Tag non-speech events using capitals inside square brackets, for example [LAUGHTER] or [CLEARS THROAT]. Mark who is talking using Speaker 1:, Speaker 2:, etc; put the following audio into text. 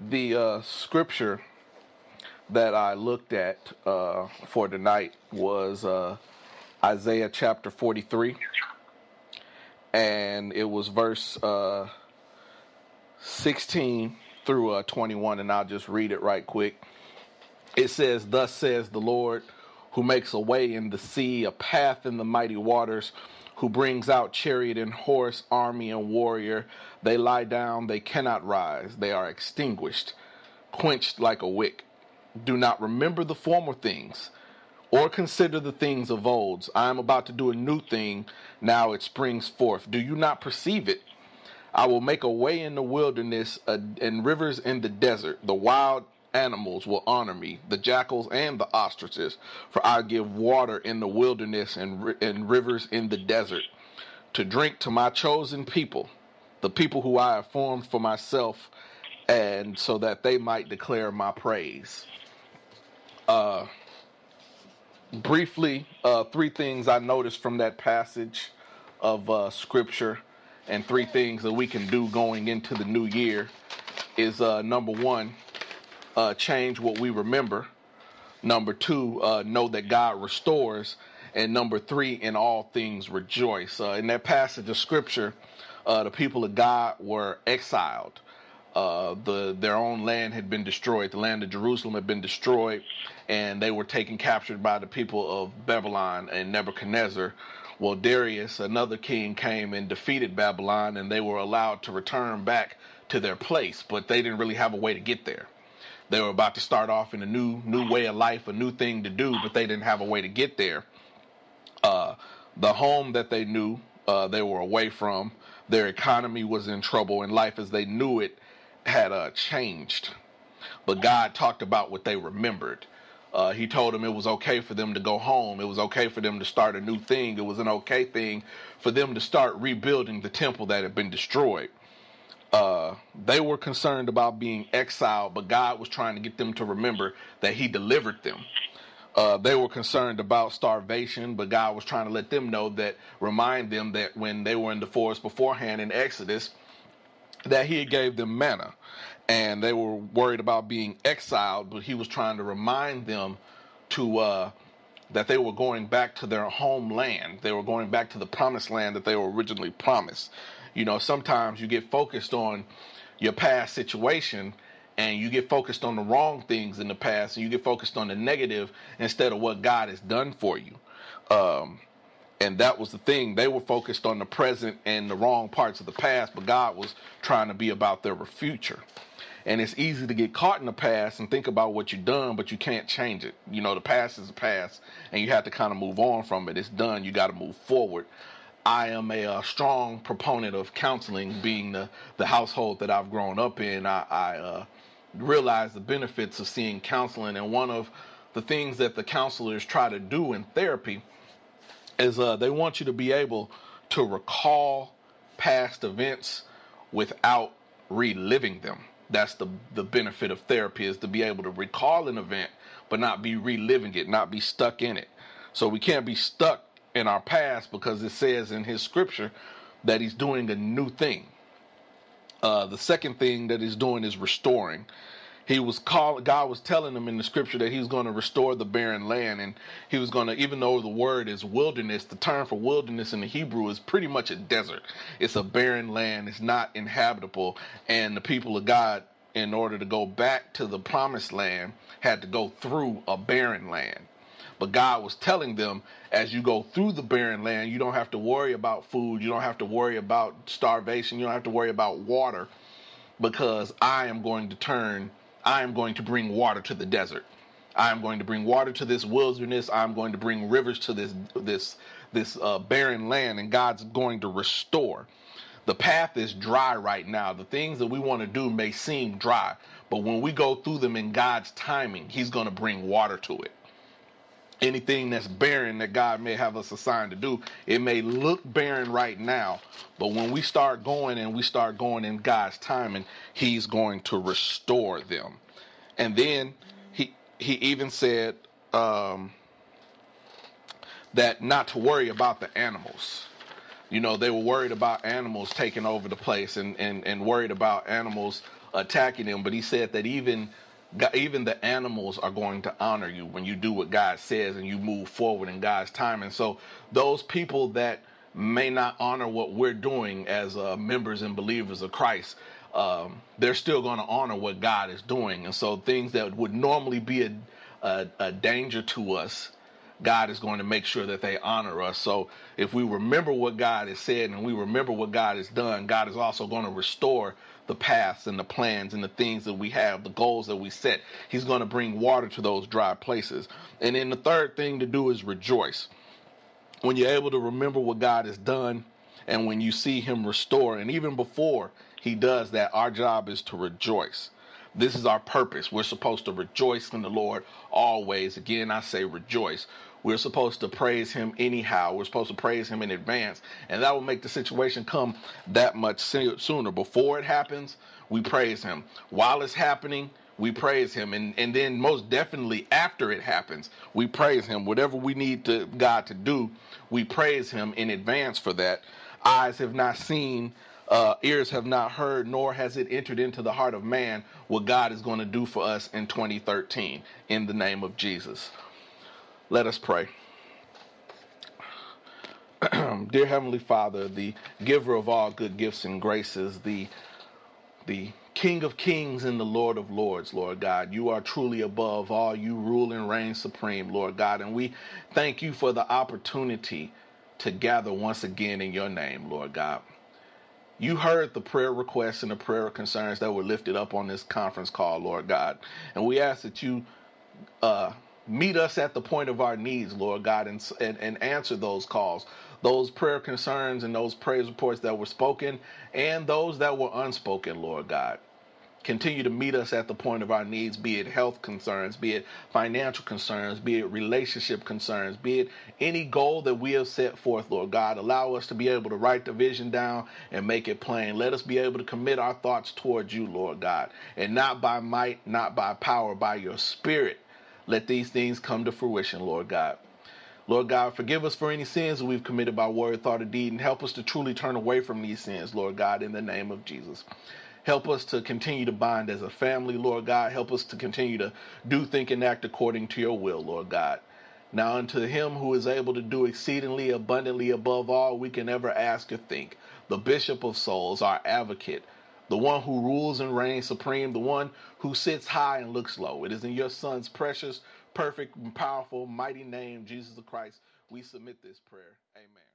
Speaker 1: The uh, scripture that I looked at uh, for tonight was uh, Isaiah chapter 43, and it was verse uh, 16 through uh, 21, and I'll just read it right quick. It says, Thus says the Lord, who makes a way in the sea, a path in the mighty waters, who brings out chariot and horse, army and warrior. They lie down, they cannot rise, they are extinguished, quenched like a wick. Do not remember the former things, or consider the things of old. I am about to do a new thing, now it springs forth. Do you not perceive it? I will make a way in the wilderness uh, and rivers in the desert. The wild animals will honor me, the jackals and the ostriches, for I give water in the wilderness and, and rivers in the desert to drink to my chosen people, the people who I have formed for myself, and so that they might declare my praise. Uh, briefly, uh, three things I noticed from that passage of uh, scripture, and three things that we can do going into the new year is uh, number one, uh, change what we remember. Number two, uh, know that God restores. And number three, in all things rejoice. Uh, in that passage of scripture, uh, the people of God were exiled. Uh, the their own land had been destroyed. The land of Jerusalem had been destroyed, and they were taken captured by the people of Babylon and Nebuchadnezzar. Well, Darius, another king, came and defeated Babylon, and they were allowed to return back to their place, but they didn't really have a way to get there. They were about to start off in a new new way of life, a new thing to do, but they didn't have a way to get there. Uh, the home that they knew uh, they were away from, their economy was in trouble, and life as they knew it had uh, changed. But God talked about what they remembered. Uh, he told them it was okay for them to go home. It was okay for them to start a new thing. It was an okay thing for them to start rebuilding the temple that had been destroyed. They were concerned about being exiled, but God was trying to get them to remember that He delivered them. Uh, they were concerned about starvation, but God was trying to let them know that, remind them that when they were in the forest beforehand in Exodus, that He gave them manna, and they were worried about being exiled, but He was trying to remind them to uh, that they were going back to their homeland. They were going back to the promised land that they were originally promised. You know, sometimes you get focused on your past situation and you get focused on the wrong things in the past and you get focused on the negative instead of what God has done for you. Um, and that was the thing. They were focused on the present and the wrong parts of the past, but God was trying to be about their future. And it's easy to get caught in the past and think about what you've done, but you can't change it. You know, the past is the past, and you have to kind of move on from it. It's done. You got to move forward. I am a, a, uh, strong proponent of counseling, being the, the household that I've grown up in. I, I uh, realize the benefits of seeing counseling, and one of the things that the counselors try to do in therapy is uh, they want you to be able to recall past events without reliving them. That's the the benefit of therapy is to be able to recall an event but not be reliving it, not be stuck in it. So we can't be stuck in our past because it says in his scripture that he's doing a new thing. Uh, the second thing that he's doing is restoring. He was called. God was telling him in the scripture that he was going to restore the barren land, and he was going to. Even though the word is wilderness, the term for wilderness in the Hebrew is pretty much a desert. It's a barren land. It's not inhabitable, and the people of God, in order to go back to the promised land, had to go through a barren land. But God was telling them as you go through the barren land, you don't have to worry about food, you don't have to worry about starvation, you don't have to worry about water because I am going to turn, I am going to bring water to the desert. I am going to bring water to this wilderness. I'm going to bring rivers to this this this uh, barren land, and God's going to restore. The path is dry right now. The things that we want to do may seem dry, but when we go through them in God's timing, He's going to bring water to it anything that's barren that God may have us assigned to do. It may look barren right now, but when we start going and we start going in God's timing, He's going to restore them. And then he he even said um, that not to worry about the animals. You know, they were worried about animals taking over the place and, and, and worried about animals attacking them. but he said that even even the animals are going to honor you when you do what God says and you move forward in God's time. And so those people that may not honor what we're doing as uh, members and believers of Christ, um, they're still going to honor what God is doing. And so things that would normally be a, a, a danger to us, God is going to make sure that they honor us. So if we remember what God has said and we remember what God has done, God is also going to restore the paths and the plans and the things that we have, the goals that we set. He's going to bring water to those dry places. And then the third thing to do is rejoice. When you're able to remember what God has done and when you see Him restore, and even before he does that. Our job is to rejoice. This is our purpose. We're supposed to rejoice in the Lord always. Again, I say rejoice. We're supposed to praise him anyhow. We're supposed to praise him in advance. And that will make the situation come that much sooner. Before it happens, we praise him. While it's happening, we praise him. And, and then most definitely after it happens, we praise him. Whatever we need to God to do, we praise him in advance for that. Eyes have not seen, uh, ears have not heard, nor has it entered into the heart of man what God is going to do for us in 2013 in the name of Jesus. Let us pray. [CLEARS THROAT] Dear Heavenly Father, the giver of all good gifts and graces, the the King of kings and the Lord of lords, Lord God. You are truly above all. You rule and reign supreme, Lord God. And we thank you for the opportunity to gather once again in your name, Lord God. You heard the prayer requests and the prayer concerns that were lifted up on this conference call, Lord God. And we ask that you uh, meet us at the point of our needs, Lord God, and, and, and answer those calls, those prayer concerns and those praise reports that were spoken and those that were unspoken, Lord God continue to meet us at the point of our needs, be it health concerns, be it financial concerns, be it relationship concerns, be it any goal that we have set forth, Lord God. Allow us to be able to write the vision down and make it plain. Let us be able to commit our thoughts towards you, Lord God, and not by might, not by power, by your spirit. Let these things come to fruition, Lord God. Lord God, forgive us for any sins that we've committed by word, thought, or deed, and help us to truly turn away from these sins, Lord God, in the name of Jesus. Help us to continue to bind as a family, Lord God. Help us to continue to do, think, and act according to your will, Lord God. Now, unto him who is able to do exceedingly abundantly above all we can ever ask or think, the Bishop of souls, our advocate, the one who rules and reigns supreme, the one who sits high and looks low. It is in your Son's precious, perfect, and powerful, mighty name, Jesus Christ, we submit this prayer. Amen.